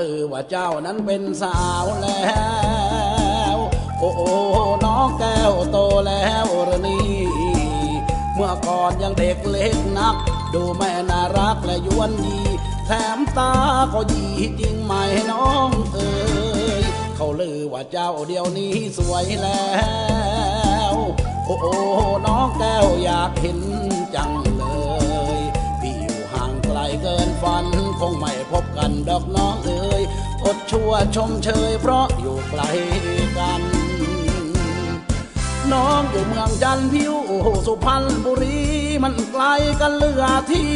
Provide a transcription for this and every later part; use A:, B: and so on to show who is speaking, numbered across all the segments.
A: ลือว่าเจ้านั้นเป็นสาวแล้ว โอ้โอ้น้องแก้วโตแล้วหรนี่ เมื่อก่อนยังเด็กเล็กนัก ดูแม่น่ารักและยวนยีแถมตาก็ยีจริงไหมน้องเอ๋ยเขาลือว่าเจ้าเดียวนี้สวยแล้ว โอ้โอ้น้องแก้วอยากเห็นจังเลย พี่อยู่ห่างไกลเกินฝันคงไม่ กันดอกน้องเอ๋ยอดชั่วชมเชย เพราะอยู่ไกลกัน น้องอยู่เมืองจันพิวสุพรรณบุรีมันไกลกันเหลือที่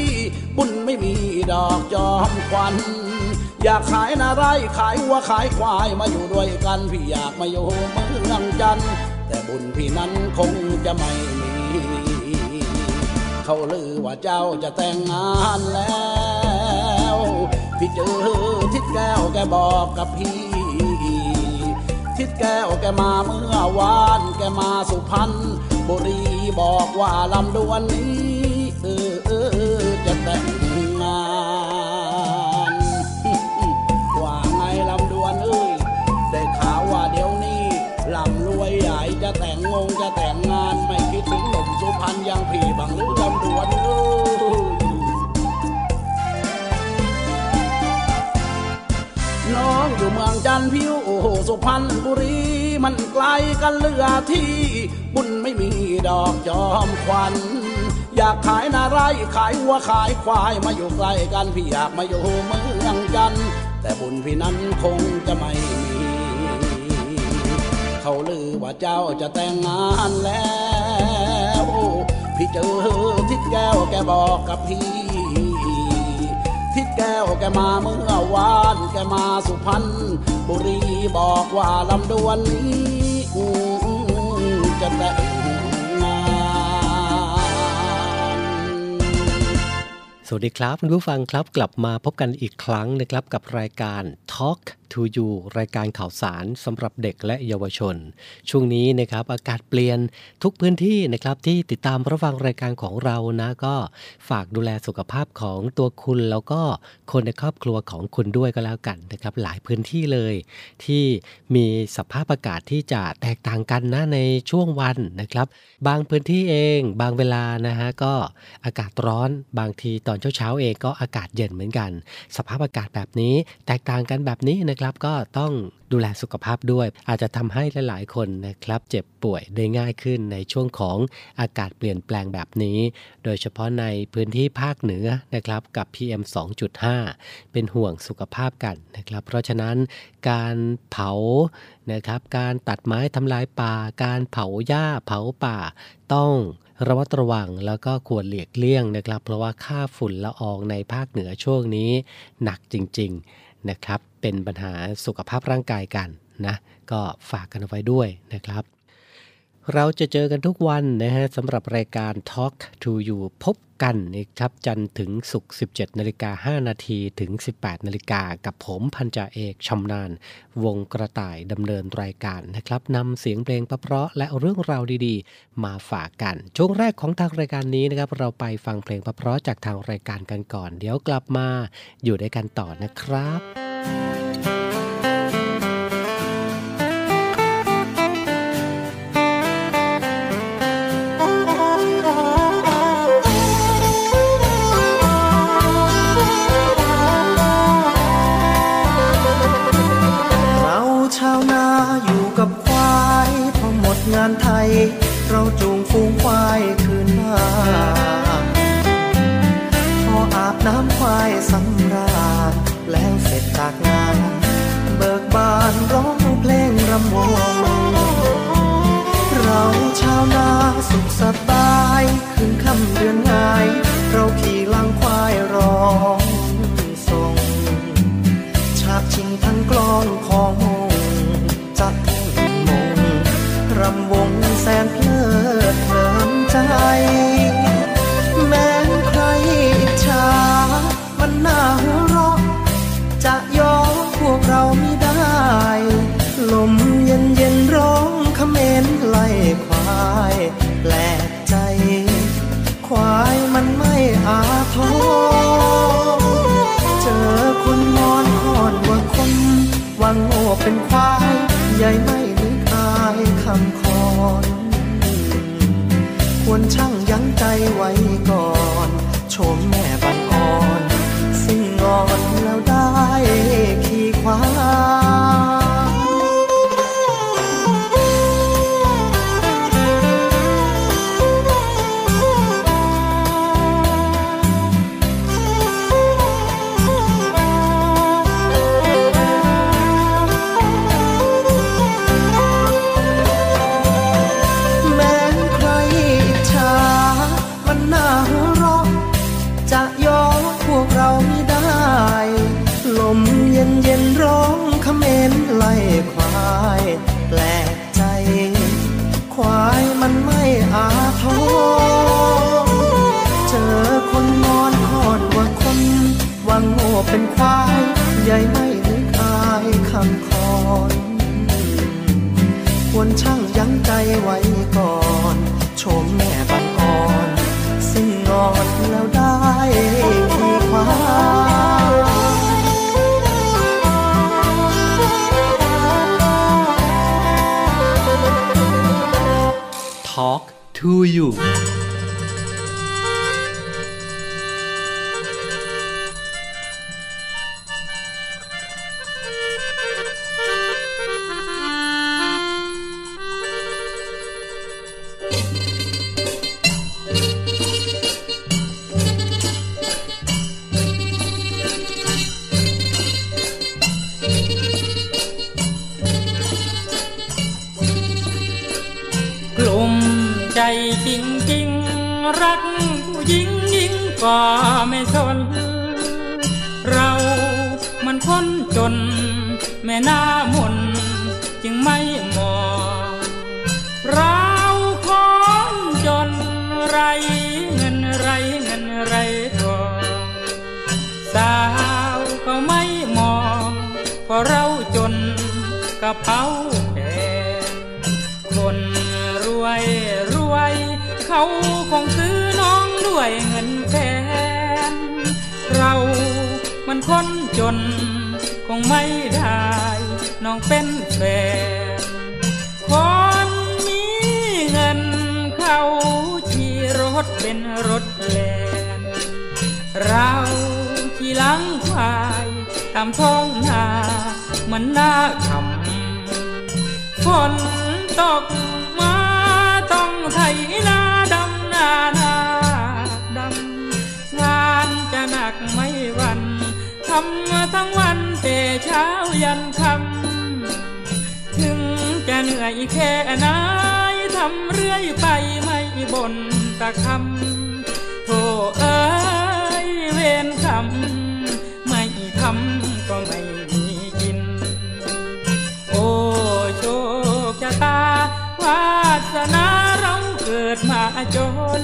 A: บุญไม่มีดอกจอมควันอยากขายนาไรขายวัวขายควายมาอยู่ด้วยกัน พี่อยากมาอยู่เมืองจันแต่บุญพี่นั้นคงจะไม่มี เขาลือว่าเจ้าจะแต่งงานแล้ว พี่เจอทิดแก้วแกบอกกับพี่ ทิดแก้วแกมาเมื่อวาน แกมาสุพรรณบุรีบอกว่าลำดวนนี้ มืองจันพิวโอสุพรรณบุรีมันไกลกันเหลือที่ บุญไม่มีดอกจอมควัน อยากขายนาไรขายวัวขายควายมาอยู่ใกล้กันพี่อยากมาอยู่เมืองจันแต่บุญพี่นั้นคงจะไม่มี เขาลือว่าเจ้าจะแต่งงานแล้ว พี่เจอทิดแก้วแกบอกกับพี่ ทิศแก้วแกมาเมื่อวานแกมาสุพรรณบุรีบอกว่าลำดวนนี้จะแต่งงาน
B: สวัสดีครับคุณผู้ฟังครับกลับมาพบกันอีกครั้งนะครับกับรายการ Talk to You รายการข่าวสารสำหรับเด็กและเยาวชน ช่วงนี้นะครับอากาศเปลี่ยนทุกพื้นที่นะครับที่ติดตามรับฟังรายการของเรานะก็ฝากดูแลสุขภาพของตัวคุณแล้วก็คนในครอบครัวของคุณด้วยก็แล้วกันนะครับหลายพื้นที่เลย ที่มีสภาพอากาศที่จะแตกต่างกันนะในช่วงวันนะครับ บางพื้นที่เองบางเวลานะฮะก็อากาศร้อนบางทีตอนเช้าๆเองก็อากาศเย็นเหมือนกัน สภาพอากาศแบบนี้แตกต่างกันแบบนี้นะครับก็ต้องดูแลสุขภาพด้วย อาจจะทำให้หลายๆ คนนะครับเจ็บป่วยได้ง่ายขึ้นในช่วงของอากาศเปลี่ยนแปลงแบบนี้ โดยเฉพาะในพื้นที่ภาคเหนือนะครับกับ PM 2.5 เป็นห่วงสุขภาพกันนะครับ เพราะฉะนั้นการเผานะครับการตัดไม้ทำลายป่า การเผาหญ้าเผาป่าต้องระมัดระวังแล้วก็ควรหลีกเลี่ยงนะครับ เพราะว่าค่าฝุ่นละอองในภาคเหนือช่วงนี้หนักจริง ๆ นะครับ เป็นปัญหาสุขภาพร่างกายกันนะ ก็ฝากกันเอาไว้ด้วยนะครับ เราจะเจอกันทุกวันนะฮะสำหรับรายการ Talk to You พบกันนะครับจันทร์ถึงศุกร์ 17 นาฬิกา 5 นาทีถึง 18 นาฬิกากับผมพันจ่าเอกชำนาญวงกระต่ายดำเนินรายการนะครับนำเสียงเพลงเพราะและเรื่องราวดีๆ มาฝากกัน ช่วงแรกของทางรายการนี้นะครับ เราไปฟังเพลงเพราะจากทางรายการกันก่อน เดี๋ยวกลับมาอยู่ด้วยกันต่อนะครับา
C: นไทย เราจูงฟูงควายคืนบ้านพออาบน้ำควายสำราญแล้วเสร็จจากงาน เบิกบานร้องเพลงรำวง เราชาวนาสุขสบายคืนค่ำเดือนง่าย เราขี่ลังควายร้องส่งฉาบชิงทั้งกลองของ โเป็นควายใหญ่ไม่นึกอายคำคอนควรช่างยั้งใจไว้ก่อน ชมแม่บังอ่อนซึ่งงอนแล้วได้ขี่ควาย
B: Talk to You
D: กว่าไม่สนเรามันคนจน แม่หน้ามนจึงไม่มองเราคนจนไรเงินไรเงินไรทองสาวเขาไม่มองเพราะเราจนกระเป๋าแพงคนรวยรวยเขาคงซื้อ ด้วยเงินแสนเรามันคนจนคงไม่ได้ น้องเป็นแฟนคนมีเงินเขาขี่รถเป็นรถแลนเราขี่ลังควายตามท้องนาเหมันหน้าคำฝนตกมาต้องไถนาดำนานาำทั้งวันแต่เช้ายันค่ำถึงจะเหนื่อยแค่ไหนทำเรื่อยไปไม่บ่นตะคำโธ่เอ้ยเวรคำไม่ทำก็ไม่มีกิน โอ้โชคชะตาวาสนาเราเกิดมาจน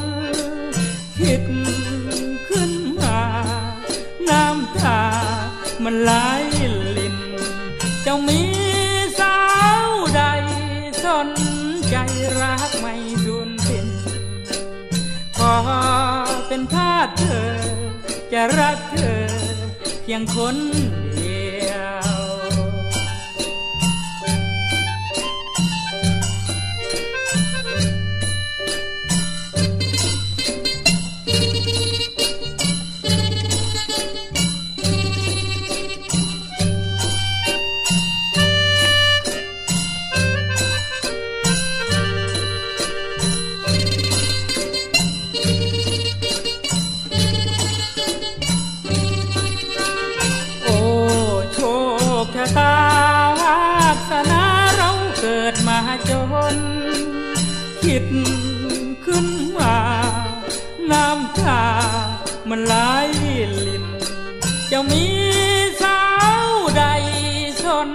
D: น้ำตามันไหลลินเจ้ามีสาวใดสนใจรักไม่สูญสิ้นขอเป็นทาสเธอ จะรักเธอเพียงคน ดขึ้นว่าน้ำตามันไหลลินจะมีสาวใดสน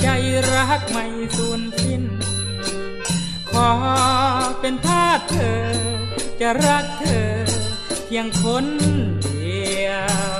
D: ใจรักไม่สูญสิ้น ขอเป็นทาสเธอ จะรักเธอเพียงคนเดียว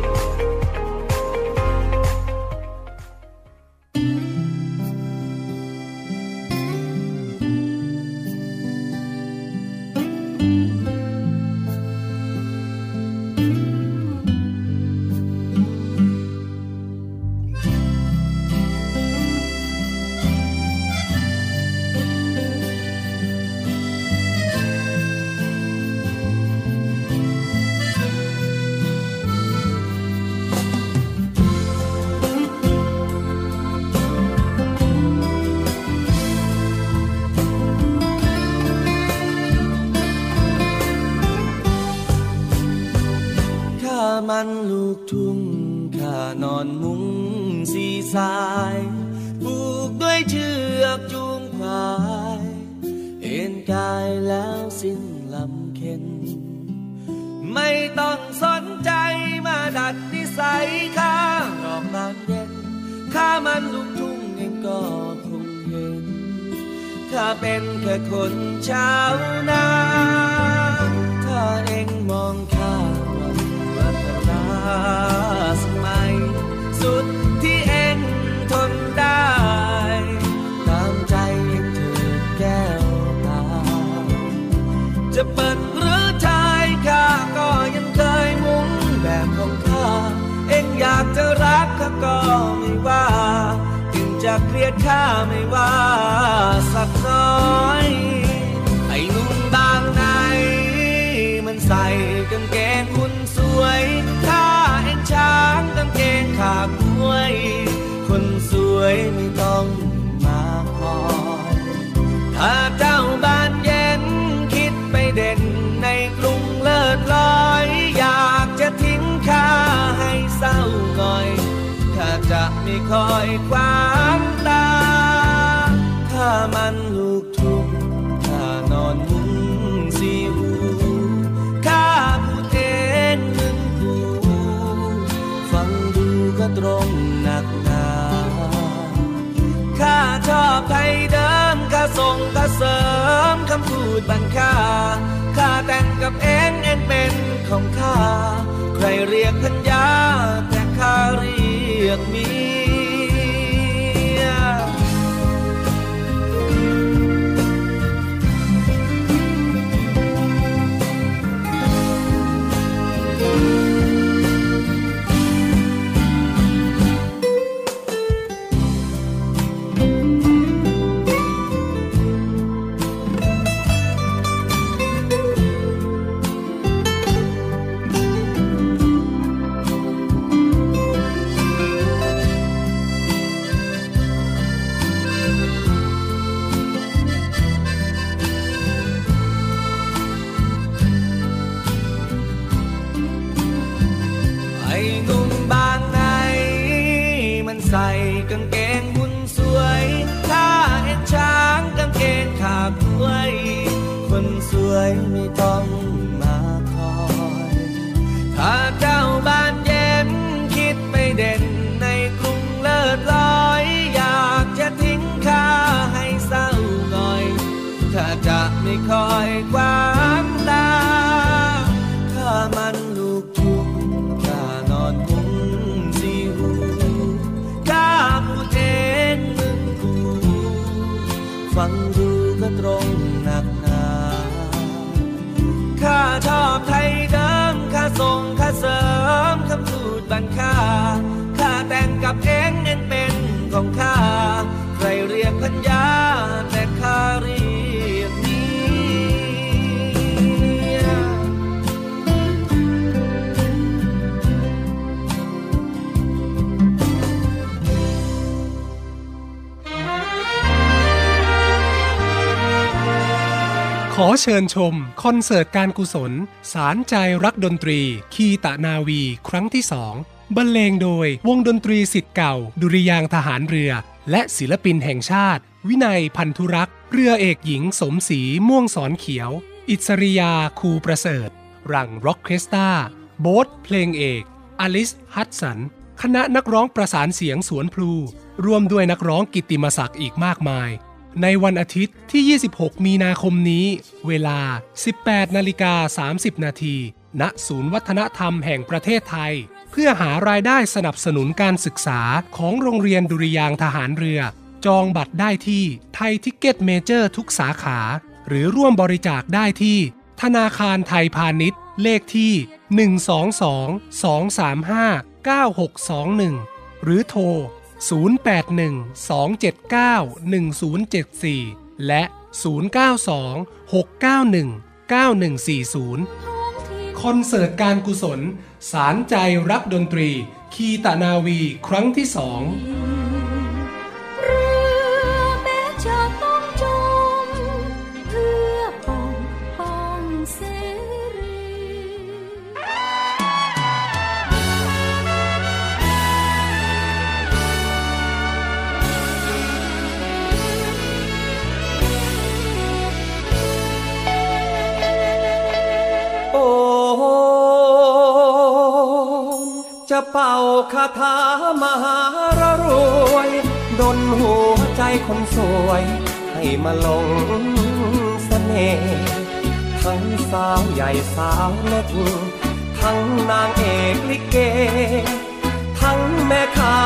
E: มันลูกทุ่งข้านอนมุงสีสายผูกด้วยเชือกจูงควาย เอ็นกายแล้วสิ้นลำเค็น ไม่ต้องสนใจมาดัดนิสัยข้าหรอกบานเย็นข้ามันลูกทุ่งเองก็คงเห็น ข้าเป็นแค่คนชาวนาถ้าเองมองข้าว่ สมัย สุดที่เองทนได้ ตามใจเองเถิดแก้วตา จะเปิดหรือชายข้าก็ยังเคยมุ้งแบบของข้า เองอยากจะรักข้าก็ไม่ว่าถึงจะเกลียดข้าไม่ว่าสักน้อยไอ้หนุ่มบางในมันใส่กางเกงคุณสวย ช้างกางเกงขาดมวย คนสวยไม่ต้องมาคอยถ้าเจ้าบ้านเย็นคิดไปเด่นในกรุงเลิศลอย อยากจะทิ้งข้าให้เศร้าหน่อยข้าจะไม่คอยควางตาข้ามันลูกท ชอบไทยเดิมข้าส่งข้าเสริมคำพูดบังค่าข้าแต่งกับเอ็นเอ็นเป็นของข้า ใครเรียกพัญญาแต่ข้าเรียกมี
F: เชิญ
G: ชม คอนเสิร์ตการกุศล สารใจรักดนตรี คีตะนาวี ครั้งที่สองบรรเลงโดยวงดนตรีสิทธิ์เก่า ดุริยางทหารเรือ และศิลปินแห่งชาติ วินัยพันธุรักษ์ เรือเอกหญิงสมศรีม่วงสอนเขียว อิสริยาคูประเสริฐ รังร็อกเคสตาโบ๊ทเพลงเอกอลิสฮัตสัน คณะนักร้องประสานเสียงสวนพลูรวมด้วยนักร้องกิตติมศักดิ์อีกมากมาย ในวันอาทิตย์ที่ 26 มีนาคมนี้ เวลา 18 นาฬิกา 30 นาที ณ ศูนย์วัฒนธรรมแห่งประเทศไทย เพื่อหารายได้สนับสนุนการศึกษาของโรงเรียนดุริยางทหารเรือ จองบัตรได้ที่ Thai Ticket Major ทุกสาขา หรือร่วมบริจาคได้ที่ ธนาคารไทยพาณิชย์ เลขที่ 122 235 9621 หรือโทร 0812791074 และ 0926919140 คอนเสิร์ตการกุศล สารใจรักดนตรี คีตะนาวีครั้งที่สอง
H: จะเป่า
F: คาถามหารรวยดนหัวใจคนสวย ให้มาหลงเสน่ห์ทั้งสาวใหญ่สาวเล็กทั้งนางเอกลิเก ทั้งแม่ค้า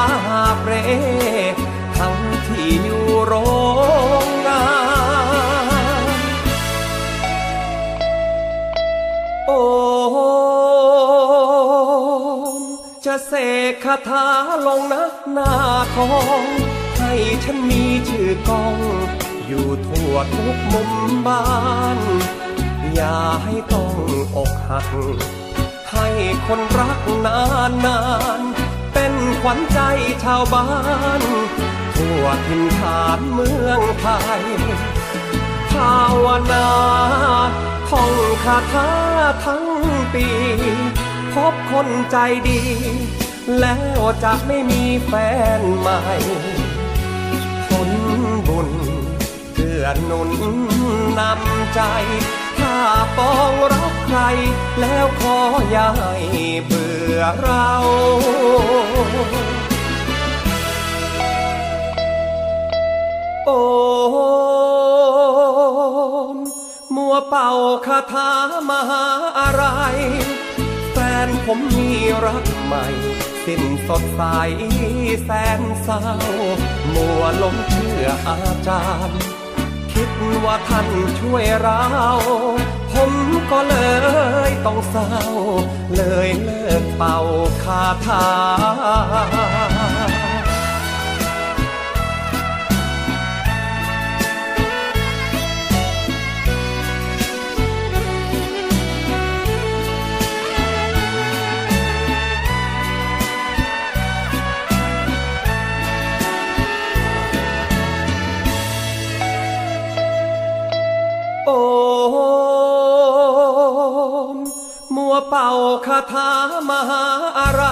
F: คาถาลงนักหน้าทอง ให้ฉันมีชื่อกอง อยู่ทั่วทุกมุมบ้าน อย่าให้ต้องอกหัก ให้คนรักนานนานเป็นขวัญใจชาวบ้าน ทั่วถิ่นฐานเมืองไทย ภาวนาท่องคาถาทั้งปี พบคนใจดี แล้วจะไม่มีแฟนใหม่ผลบุญเกื้อหนุนนำใจ ถ้าปองรักใคร แล้วขออย่าให้เบื่อเราโอ้มมัวเป่าคาถามหาอะไร แฟนผมมีรัก ใหม่ สิ้นสดใสแสนเศร้า มัวหลงเชื่ออาจารย์ คิดว่าท่านช่วยเรา ผมก็เลยต้องเศร้า เลยเลิกเป่าคาถา โอม มัวเป่าคาถามหาอะไร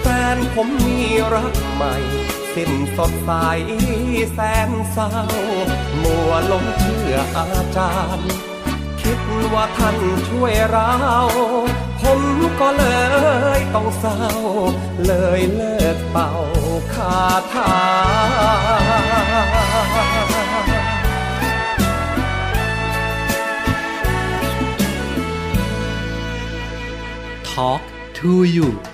F: แฟนผมมีรักใหม่ สิ้นสดใสแสนเศร้า มัวลงเชื่ออาจารย์ คิดว่าท่านช่วยเราผมก็เลยต้องเศร้า เลยเลิกเป่าคาถา
I: to you.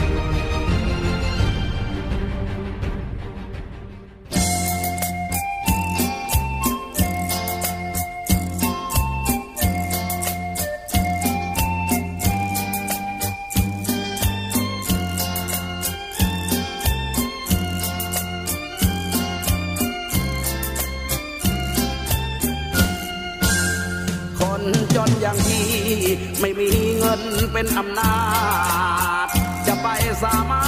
A: 4584 อย่างพี่ ไม่มีเงินเป็นอำนาจ จะไปสามา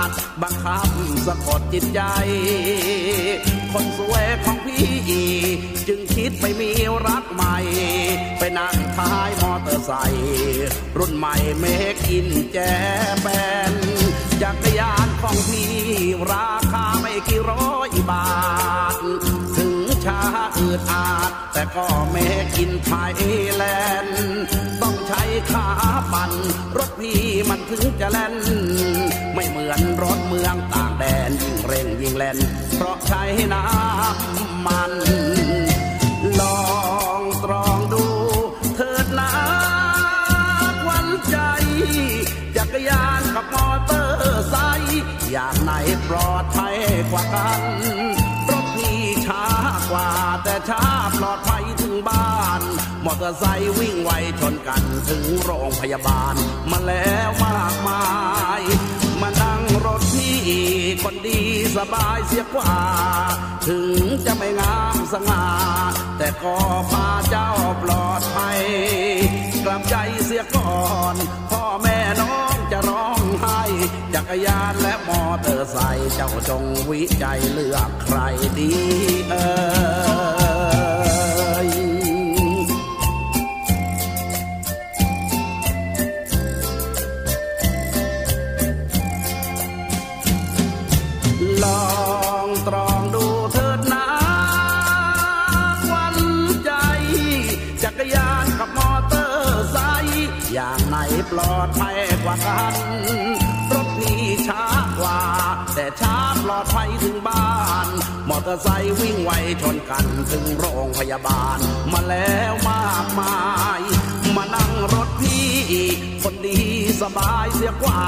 A: รถบังคับสะกดจิตใจ คนสวยของพี่ จึงคิดไปมีรักใหม่ ไปนั่งท้ายมอเตอร์ไซค์รุ่นใหม่เมกอินแจแปนจักรยานของพี่ราคาไม่กี่ร้อยบาท ช้าอืดอาด แต่ก็ไม่กินไทยแลนด์ต้องใช้ขาปั่นรถพี่มันถึงจะแล่น ไม่เหมือนรถเมืองต่างแดนยิ่งเร่งยิ่งแล่น เพราะใช้น้ำมัน ลองตรองดูเถิดนะควันใจ จักรยานกับมอเตอร์ไซค์อย่างไหนปลอดภัยกว่ากัน ว่า แต่ช้าปลอดภัยถึงบ้าน มอเตอร์ไซค์วิ่งไวชนกันถึงโรงพยาบาล มาแล้วมากมาย มานั่ง คนดีสบายเสียกว่า ถึงจะไม่งามสง่าแต่ก็พาเจ้าปลอดภัย กลับใจเสียก่อน พ่อแม่น้องจะร้องไห้จักรยานและมอเตอร์ไซค์เจ้าจงวิจัยเลือกใครดีเออ ปลอดภัยกว่ากัน รถพี่ช้ากว่า แต่ช้าปลอดภัยถึงบ้าน มอเตอร์ไซค์วิ่งไวชนกันถึงโรงพยาบาล มาแล้วมากมาย มานั่งรถพี่ คนดีสบายเสียกว่า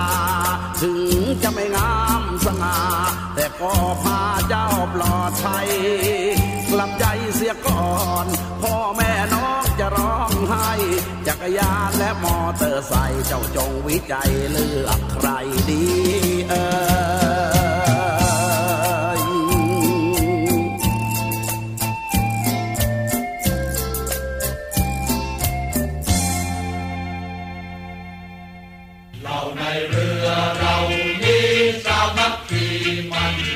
A: ถึงจะไม่งามสง่าแต่ก็พาเจ้าปลอดภัย กลับใจเสียก่อน พ่อแม่น้องจะร้องไห้ จักรยานและมอเตอร์ไซค์เจ้าจงวิจัยเลือกใครดีเออ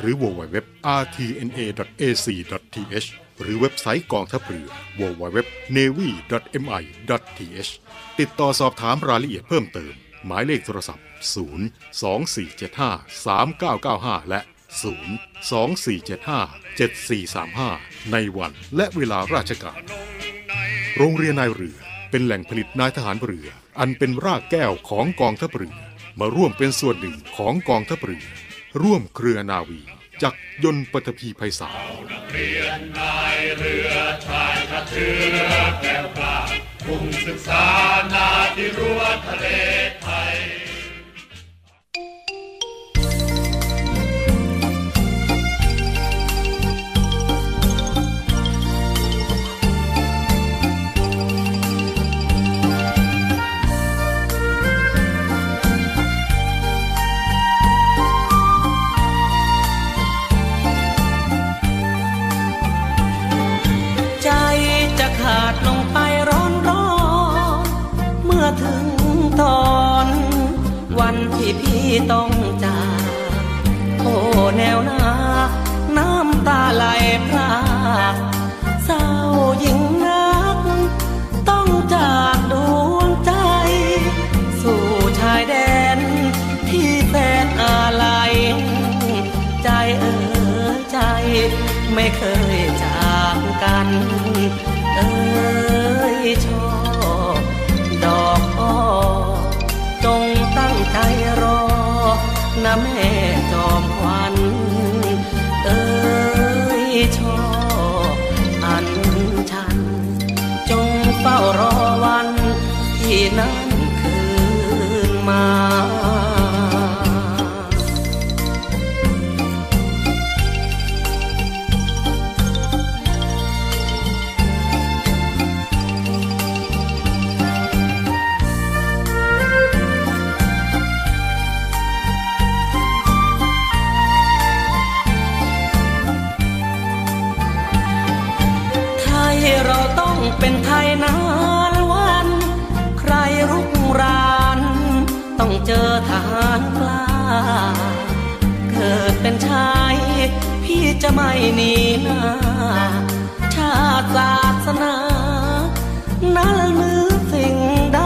J: หรือ www.rtna.ac.th หรือเว็บไซต์กองทัพเรือ www.navy.mi.th ติดต่อสอบถามรายละเอียดเพิ่มเติม หมายเลขโทรศัพท์ 0 2 4 7 5 3 9 9 5 และ 0 2 4 7 5 7 4 3 5 ในวันและเวลาราชการ โรงเรียนนายเรือเป็นแหล่งผลิตนายทหารเรือ อันเป็นรากแก้วของกองทัพเรือ มาร่วมเป็นส่วนหนึ่งของกองทัพเรือ ร่วมเครือนาวีจักยนต์ปฐพีไพศาล
K: เรือชายทะเชือแก้วกล้ามุ่งศึกษานาที่รั้วทะเลไท
L: ต้องจากโอ้แนวนาน้ำำตาไหล เราต้องเป็นไทยนานวัน ใครรุกราน ต้องเจอทหารกล้า เกิดเป็นชาย พี่จะไม่หนีหน้า ชาติศาสนา นั้นมือสิ่งใด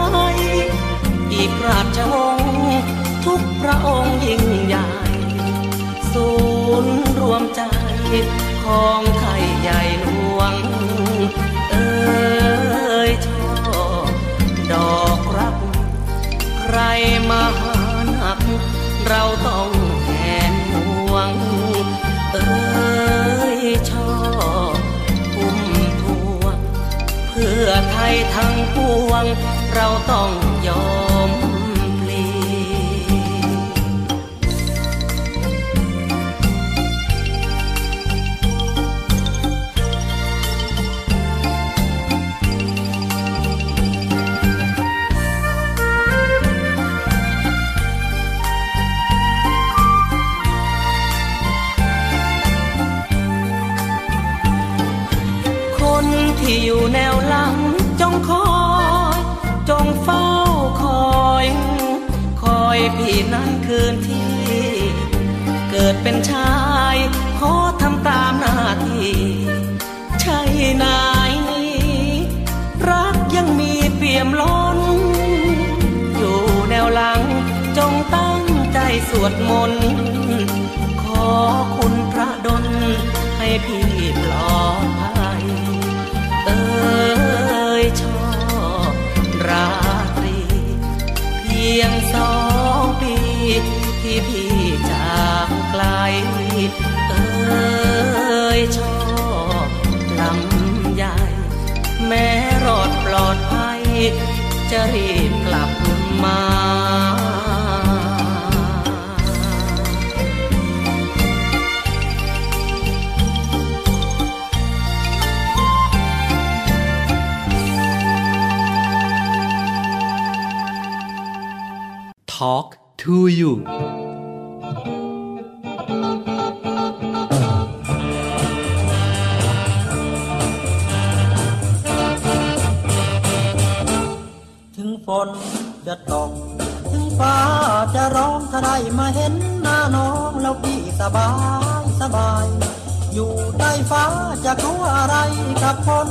L: อีกราชวงศ์ทุกพระองค์ยิ่งใหญ่ ศูนย์รวมใจของไทยใหญ่หลวง ยชอบดอกรัก ใครมาหานัก เราต้องแทนห่วง เอ้ยชอบพุ่มพวงเพื่อไทยทั้งปวง เราต้องยอม นั้นคืนที่ เกิดเป็นชายขอทำตามหน้าที่ใช่นายนี้รักยังมีเปี่ยมล้น อยู่แนวหลังจงตั้งใจสวดมนต์ขอคุณพระดลให้พี่ปลอดภัยเอ้ยชอบราตรี เพียงสอง ที่พี่จากไกล เอ้ยชอบลำใหญ่ แม้รอดปลอดภัย จะรีบกลับมา
B: Talk to you
L: ถึงฝนจะตก ถึงฟ้าจะร้องถ้าได้มาเห็นหน้าน้องแล้วพี่สบายสบาย อยู่ใต้ฟ้าจะกลัวอะไรกับฝน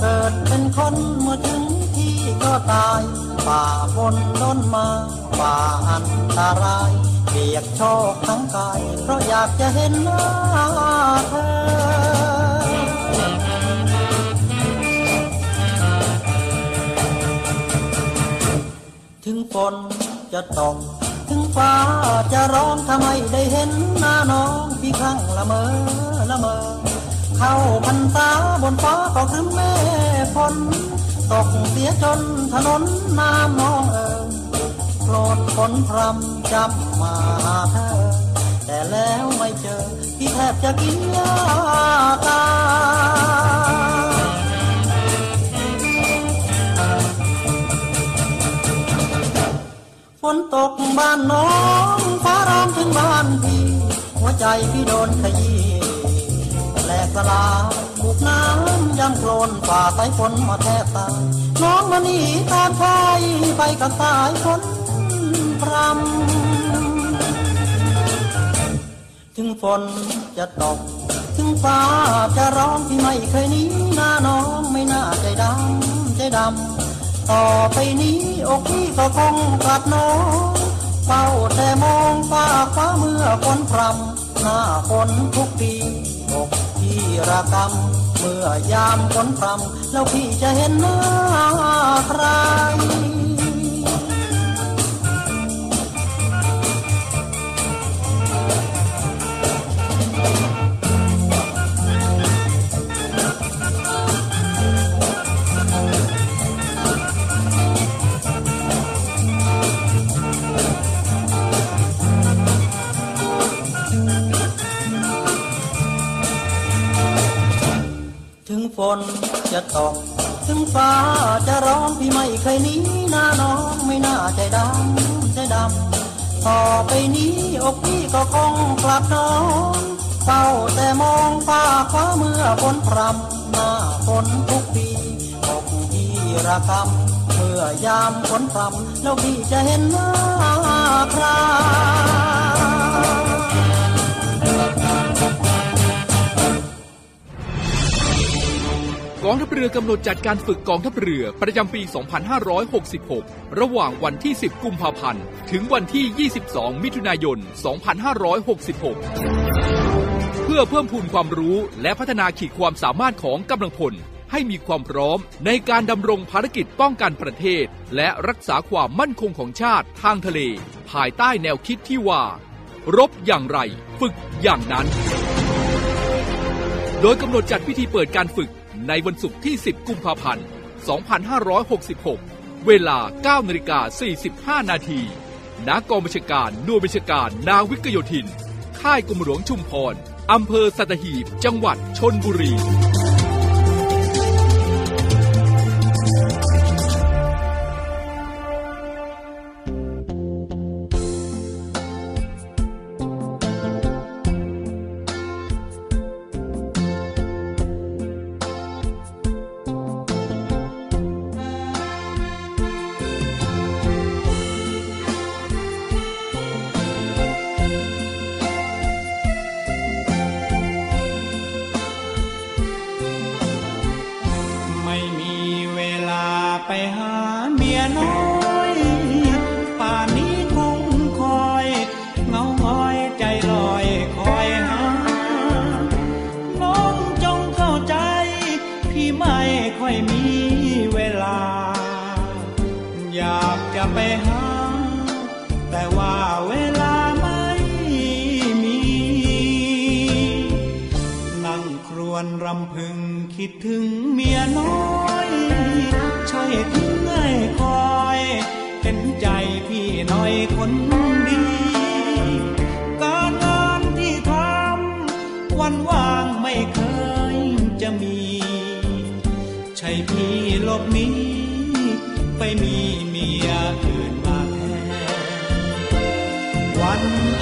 L: เกิดเป็นคนเมื่อถึง ก็ตายฝ่าฝนล้นมาฝ่าอันตรายเปียกโชกทั้งกาย เพราะอยากจะเห็นหน้าเธอถึงฝนจะตก ถึงฟ้าจะร้องทำไมได้เห็นหน้าน้องพี่ครั้งละเมอละเมอ เข้าพรรษาบนฟ้าก็คือแม่ฝน ตกเสียจนถนนน้ำนองเอ๋ยโปรดฝนพรำจำมาหาเธอ แต่แล้วไม่เจอพี่แทบจะกินยาตายฝนตกบ้านน้องฟ้าร้องถึงบ้านพี่ หัวใจพี่โดนขยี้ แหลกสลายบุกน้ำยำโคลนฝ่าสายฝนมาแทบตายน้องมานีตามชายไปกับสายฝนพรำถึงฝนจะตก ถึงฟ้าจะร้องที่ไม่เคยหนี้หน้าน้องไม่น่าใจดำใจดำต่อไปนี้อกพี่ก็คงกลับน้องเฝ้าแต่มองฟ้าฟ้าเมื่อฝนพรำหน้าฝนทุกปีอก พี่ระกำเมื่อยามฝนพรำแล้วพี่จะเห็นหน้าใคร ถึงฝนจะตก ถึงฟ้าจะร้องพี่ไม่เคยหนี้หน้าน้องไม่น่าใจดำใจดำต่อไปนี้อกพี่ก็คงกลับนอนเฝ้าแต่มองฟ้าฟ้าเมื่อฝนพรำหน้าฝนทุกปีอกพี่ระกำเมื่อยามฝนพรำแล้วพี่จะเห็นหน้าใคร
M: กองทัพเรือกำหนดจัดการฝึกกองทัพเรือประจำปี 2566 ระหว่างวันที่ 10 กุมภาพันธ์ ถึงวันที่ 22 มิถุนายน 2566 เพื่อเพิ่มพูนความรู้และพัฒนาขีดความสามารถของกำลังพล ให้มีความพร้อมในการดำรงภารกิจป้องกันประเทศ และรักษาความมั่นคงของชาติทางทะเล ภายใต้แนวคิดที่ว่า รบอย่างไร ฝึกอย่างนั้น โดยกำหนดจัดพิธีเปิดการฝึก ในวันศุกร์ที่ 10 กุมภาพันธ์ 2566 เวลา 9นาฬิกา45 นาทีณกองบัญชาการหน่วยบัญชาการนาวิกโยธิน ค่ายกรมหลวงชุมพรอำเภอสัตหีบ จังหวัดชนบุรี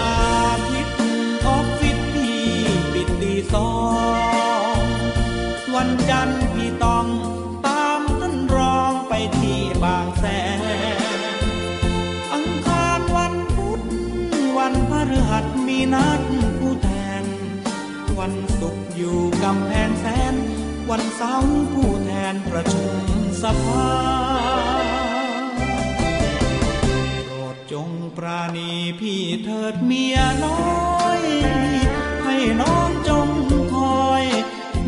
N: อาทิตย์ออฟฟิศพี่ปิดตีสองวันจันทร์พี่ต้องตามท่านรองไปที่บางแสนอังคารวันพุธวันพฤหัสมีนัดผู้แทน วันศุกร์อยู่กำแพงแสน วันเสาร์ผู้แทนประชุมสภา จงปราณีพี่เถิดเมียน้อย ให้น้องจงคอย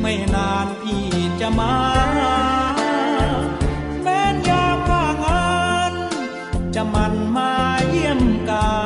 N: ไม่นานพี่จะมาแม้นยามว่างงาน จะมันมาเยี่ยมการดา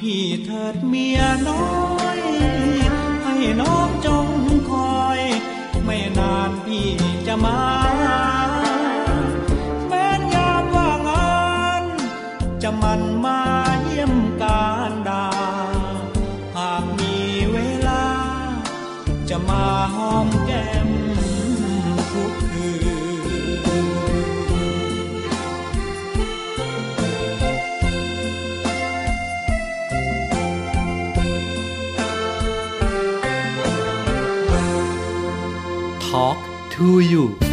N: พี่เถิดเมียน้อย ให้น้องจงคอย ไม่นานพี่จะมา
O: Talk to you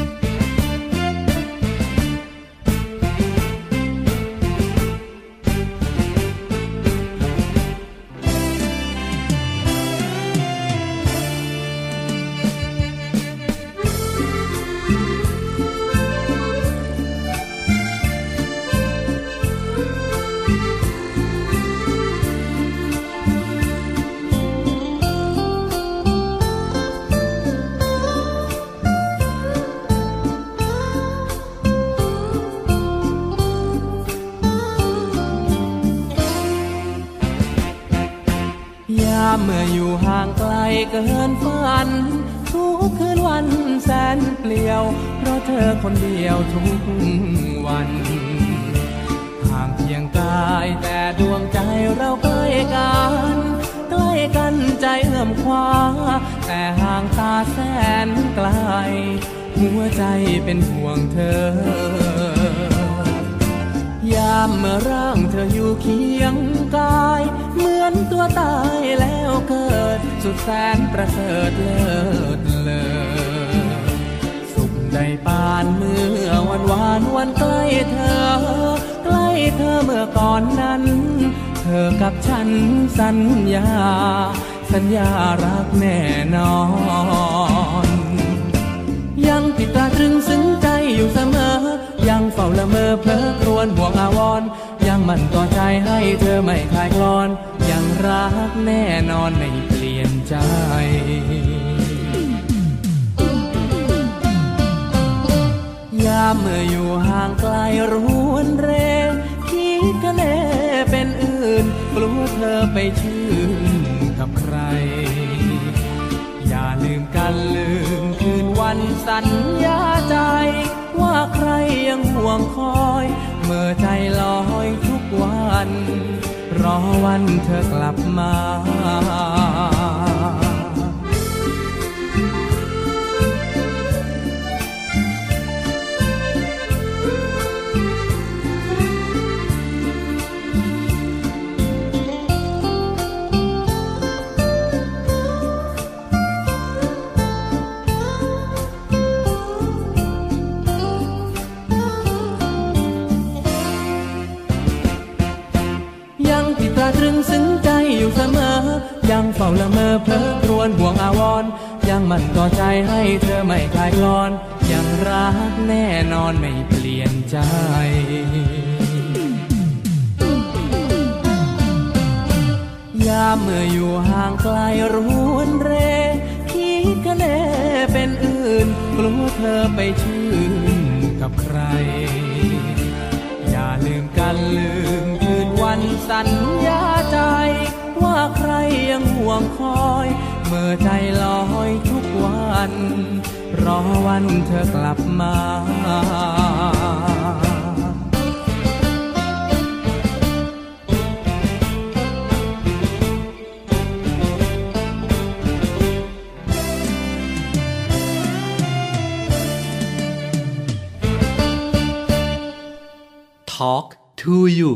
P: อคนเดียวทุกวันห่างเพียงกายแต่ดวงใจเราใกล้กันใกล้กันใจเอื้อมคว้า แต่ห่างตาแสนไกล หัวใจเป็นห่วงเธอยามเมื่อร่างเธออยู่เคียงกาย เหมือนตัวตายแล้วเกิด สุดแสนประเสริฐเลิศานเมื่อวันวานวันใกล้เธอ ใกล้เธอเมื่อก่อนนั้น เธอกับฉันสัญญา สัญญารักแน่นอน ยังติดตาตรึงซึ้งใจอยู่เสมอ ยังเฝ้าละเมอเพลอครวญห่วงอาวรณ์ยังมันต่อใจให้เธอไม่คลายกลอน ยังรักแน่นอนไม่เปลี่ยนใจ เมื่ออยู่ห่างไกลรวนเรคิดกันแน่เป็นอื่นกลัวเธอไปชื่นกับใคร อย่าลืมกันลืมคืนวันสัญญาใจ ว่าใครยังห่วงคอย เมื่อใจลอยทุกวัน รอวันเธอกลับมา ยังเฝ้าละเมอเพลอครวญห่วงอาวรณ์ยังมันต่อใจให้เธอไม่คลายกลอน ยังรักแน่นอนไม่เปลี่ยนใจยามเมื่ออยู่ห่างไกลรวนเร คิดกันแน่เป็นอื่น กลัวเธอไปชื่นกับใคร อย่าลืมกันลืมคืนวันสัญญาใจ ว่าใครยังห่วงคอย เมื่อใจลอยทุกวัน รอวันเธอกลับมา
O: Talk to you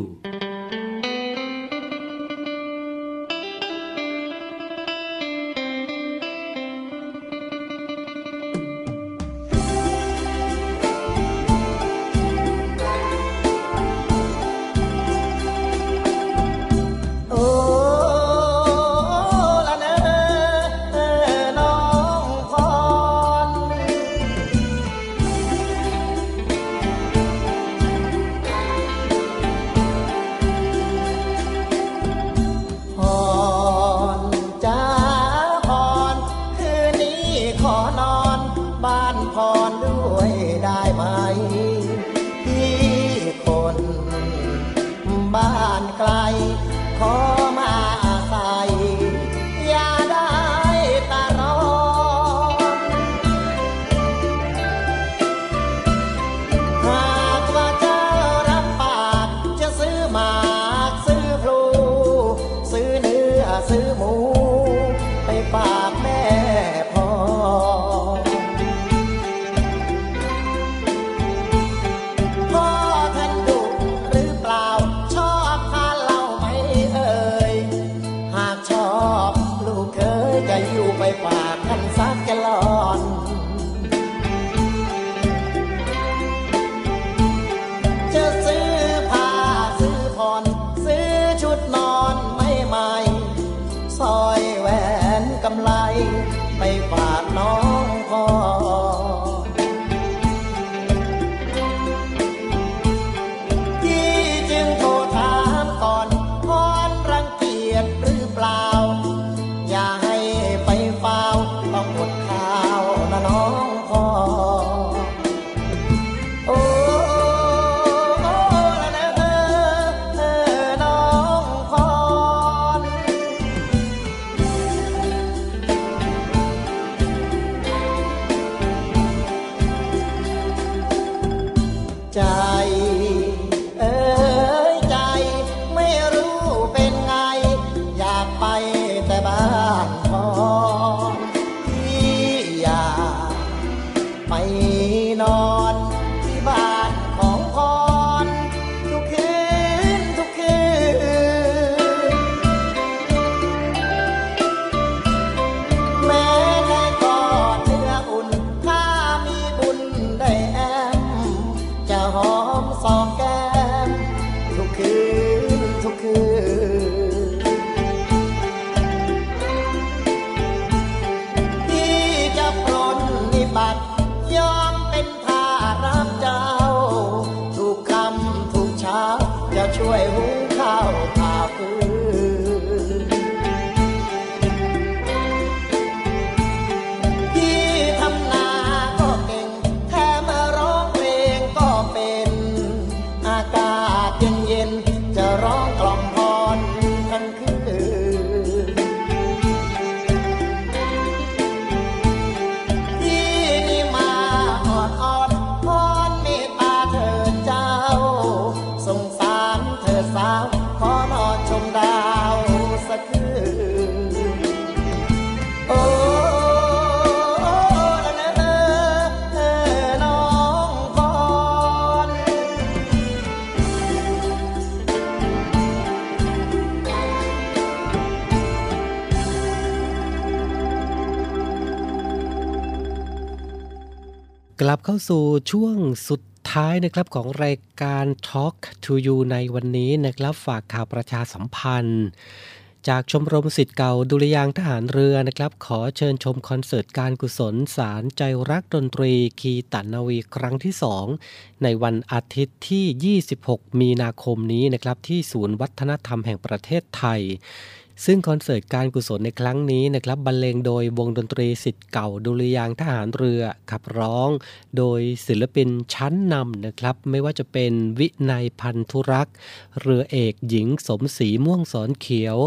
Q: กลับเข้า
L: สู่ช่วงสุด
B: ท้ายนะครับของรายการ Talk to You ในวันนี้นะครับฝากข่าวประชาสัมพันธ์ จากชมรมสิทธิ์เก่าดุริยางทหารเรือนะครับ ขอเชิญชมคอนเสิร์ตการกุศลสารใจรักดนตรีคีตันนาวีครั้งที่ 2 ในวันอาทิตย์ที่ 26 มีนาคมนี้นะครับที่ศูนย์วัฒนธรรมแห่งประเทศไทย ซึ่งคอนเสิร์ตการกุศลในครั้งนี้นะครับบรรเลงโดยวงดนตรีสิทธิ์เก่าดุริยางทหารเรือขับร้อง โดยศิลปินชั้นนำนะครับ ไม่ว่าจะเป็นวินัยพันธุรักษ์ เรือเอกหญิงสมศรีม่วงสอนเขียว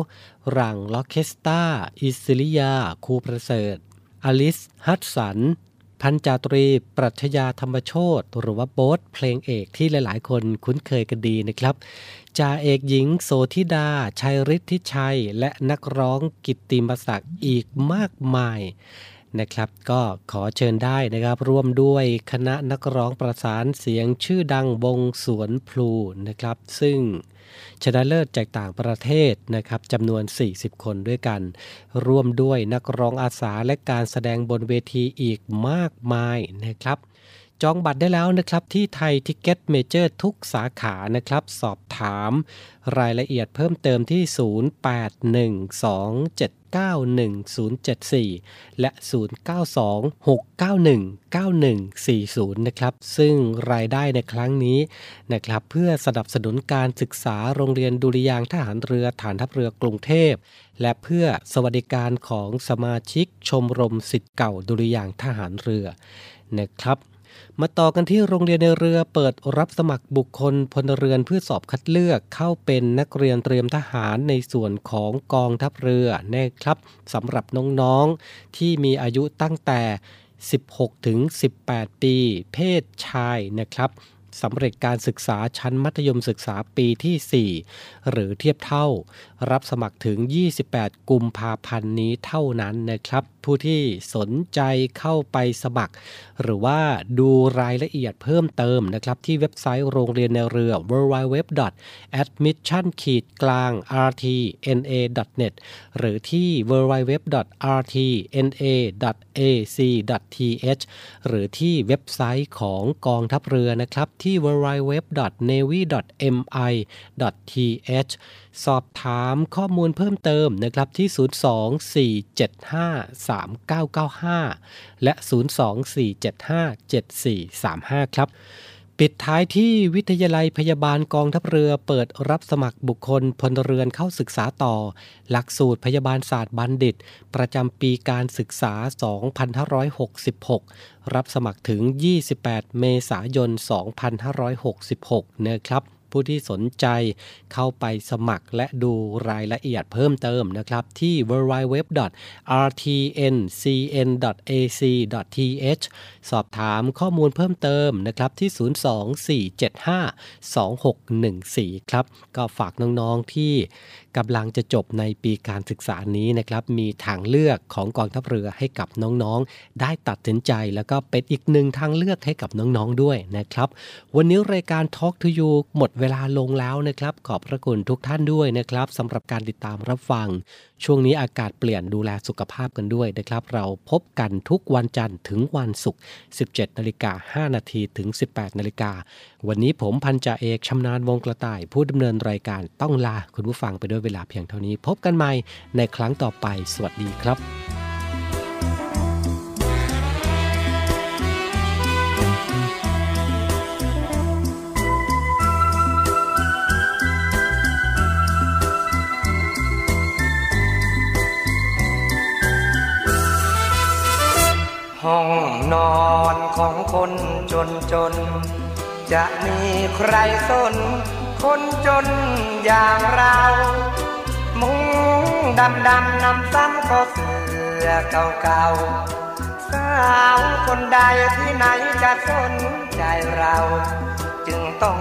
B: รังล็อกเคสตาอิสริยาครูประเสริฐ อลิส ฮัตสันพันจาตรี ปรัชญาธรรมโชตหรือว่าโบ๊ทเพลงเอกที่หลาย ๆ คนคุ้นเคยกันดีนะครับ จ่าเอกหญิงโสธิดา ชัยฤทธิชัย และนักร้องกิตติมศักดิ์อีกมากมายนะครับ ก็ขอเชิญได้นะครับ ร่วมด้วยคณะนักร้องประสานเสียงชื่อดังวงสวนพลูนะครับ ซึ่งชนะเลิศจากต่างประเทศนะครับจำนวน 40 คนด้วยกัน ร่วมด้วยนักร้องอาสาและการแสดงบนเวทีอีกมากมายนะครับ จองบัตรได้แล้วนะครับที่ Thai Ticket Major ทุกสาขานะครับ สอบถามรายละเอียดเพิ่มเติมที่ 0812791074 และ 0926919140 นะครับ ซึ่งรายได้ในครั้งนี้นะครับ เพื่อสนับสนุนการศึกษาโรงเรียนดุริยางทหารเรือฐานทัพเรือกรุงเทพ และเพื่อสวัสดิการของสมาชิกชมรมสิทธิ์เก่าดุริยางทหารเรือนะครับ มาต่อกันที่โรงเรียนในเรือเปิดรับสมัครบุคคลพลเรือนเพื่อสอบคัดเลือกเข้าเป็นนักเรียนเตรียมทหารในส่วนของกองทัพเรือนะครับสำหรับน้องๆ ที่มีอายุตั้งแต่ 16 ถึง 18 ปี เพศชายนะครับสำเร็จการศึกษาชั้นมัธยมศึกษาปีที่ 4 หรือเทียบเท่า รับสมัครถึง 28 กุมภาพันธ์นี้เท่านั้นนะครับ ผู้ที่สนใจเข้าไปสมัคร หรือว่าดูรายละเอียดเพิ่มเติมนะครับ ที่เว็บไซต์โรงเรียนในเรือ www.admission ขีดกลาง rtna.net หรือที่ www.rtna.ac.th หรือที่เว็บไซต์ของกองทัพเรือนะครับ ที่ www.navy.mi.th สอบถามข้อมูลเพิ่มเติมนะครับที่ 024753995 และ 024757435 ครับ ปิดท้ายที่วิทยาลัยพยาบาลกองทัพเรือเปิดรับสมัครบุคคลพลเรือนเข้าศึกษาต่อ หลักสูตรพยาบาลศาสตร์บัณฑิต ประจำปีการศึกษา 2566 รับสมัครถึง 28 เมษายน 2566 นะครับ ผู้ที่สนใจเข้าไปสมัครและดูรายละเอียดเพิ่มเติมนะครับที่ www.rtncn.ac.th สอบถามข้อมูลเพิ่มเติมนะครับที่ 024752614 ครับ ก็ฝากน้องๆที่กำลังจะจบในปีการศึกษานี้นะครับ มีทางเลือกของกองทัพเรือให้กับน้องๆ ได้ตัดสินใจแล้วก็เป็นอีกหนึ่งทางเลือกให้กับน้องๆด้วยนะครับ วันนี้รายการ Talk to You หมดเวลาลงแล้วนะครับ ขอบพระคุณทุกท่านด้วยนะครับสำหรับการติดตามรับฟังช่วงนี้อากาศเปลี่ยนดูแลสุขภาพกันด้วยนะครับ เราพบกันทุกวันจันทร์ถึงวันศุกร์ 17นาฬิกา5นาทีถึง 18นาฬิกา วันนี้ผมพันจ่าเอกชำนาญวงกระต่าย ผู้ดำเนินรายการต้องลาคุณผู้ฟังไปด้วยเวลาเพียงเท่านี้ พบกันใหม่ในครั้งต่อไป สวัสดีครับ
R: ห้องนอนของคนจนจน จะมีใครสน คนจนอย่างเรา มุ้งดำดำนำซ้ำก็เสือเก่าๆสาวคนใดที่ไหนจะสนใจเรา จึงต้อง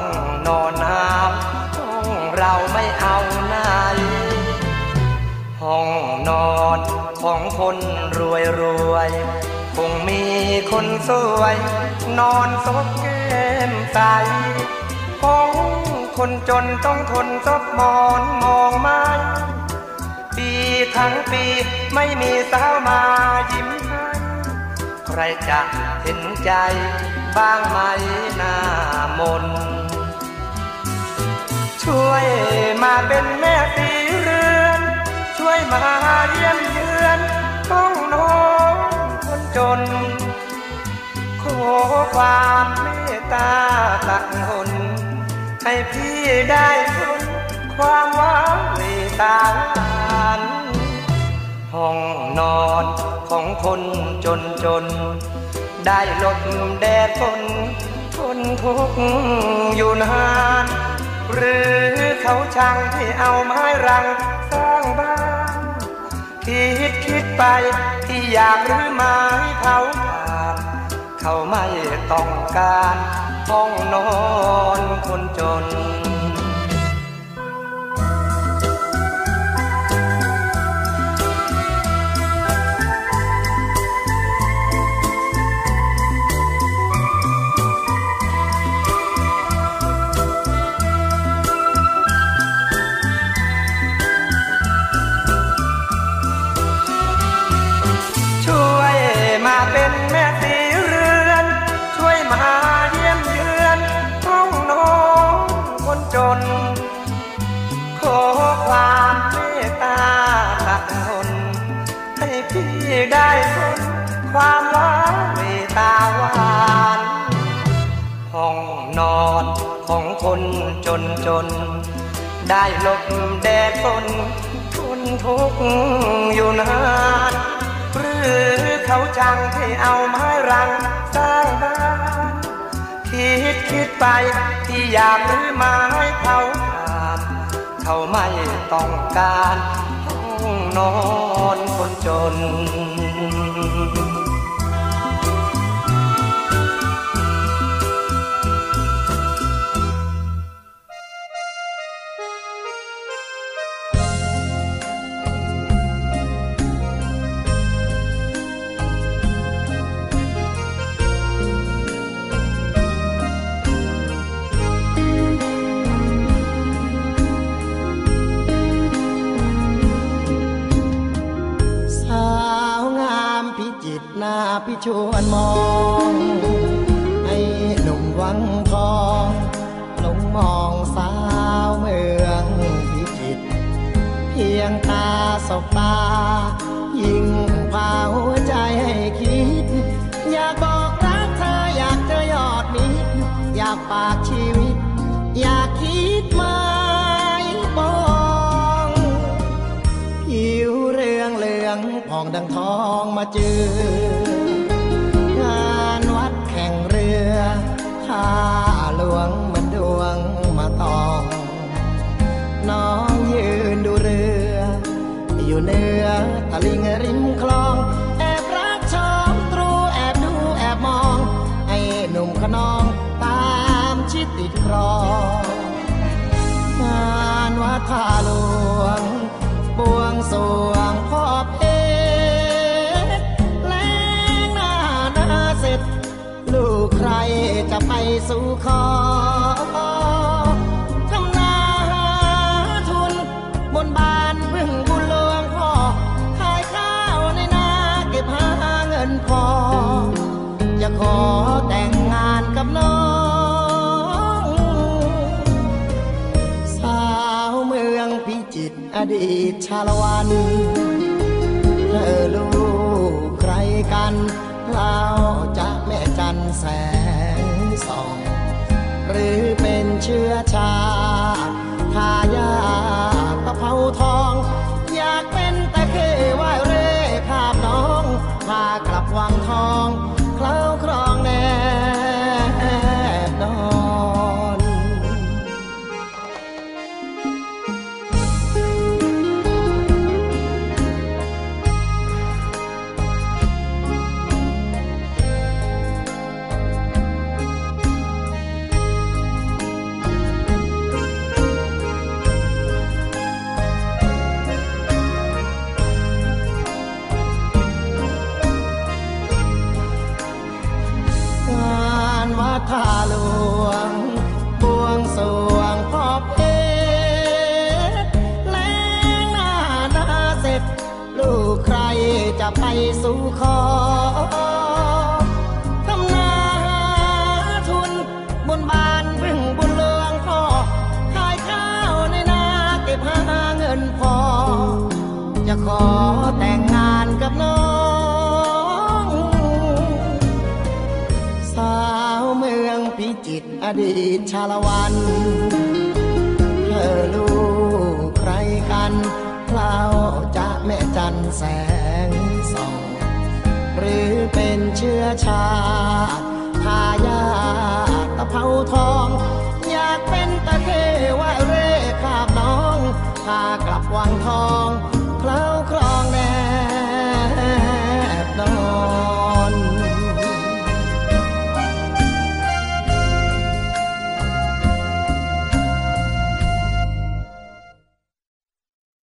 R: นอนหาวห้องเราไม่เอาไหนห้องนอนของคนรวยรวย คงมีคนสวย นอนซบแก้มใสห้องคนจนต้องทนซบหมอนมองไม้ปีทั้งปีไม่มีสาวมายิ้มให้ใครจะเห็นใจบ้างไหมหน้ามน ช่วยมาเป็นแม่สีเรือน ช่วยมาเยี่ยมเยือนห้องนอนคน จน ขอความเมตตาตักหน ให้พี่ได้ทนความหวังในตาหลานห้องนอนของคนจนจน ได้หลบแดดฝนทนทุกข์อยู่นาน หรือเขาช่างที่เอาไม้รังสร้างบ้าน คิดคิดไปที่อยากรื้อไม้เผาผ่านเขาไม่ต้องการห้องนอนคนจน ความหวานเมตตาหวานห้องนอนของคนจนจน ได้หลบแดดฝนทนทุกข์อยู่นานหรือเขาจังที่เอาไม้รังสร้างบ้านคิดคิดไปที่อยากรื้อไม้เผาถ่านเขาไม่ต้องการห้องนอนคนจน
S: สู่
O: ขอทำนาหาทุน บนบานพึ่งบุญหลวงพ่อขายข้าวในนาเก็บหาเงินพอ จะขอแต่งงานกับน้อง สาวเมืองพิจิตรอดีตชาละวันเธอลูกใครกันเล่าจะแม่จันแส หรือเป็นเชื้อชาติทายาท ชาละวันเธอลูกใครกันเคล้าจะแม่จันแสงส่องหรือเป็นเชื้อชาติทายาทตะเภาทอง อยากเป็นตะเคว่าเร่คาบน้องพากลับวังทอง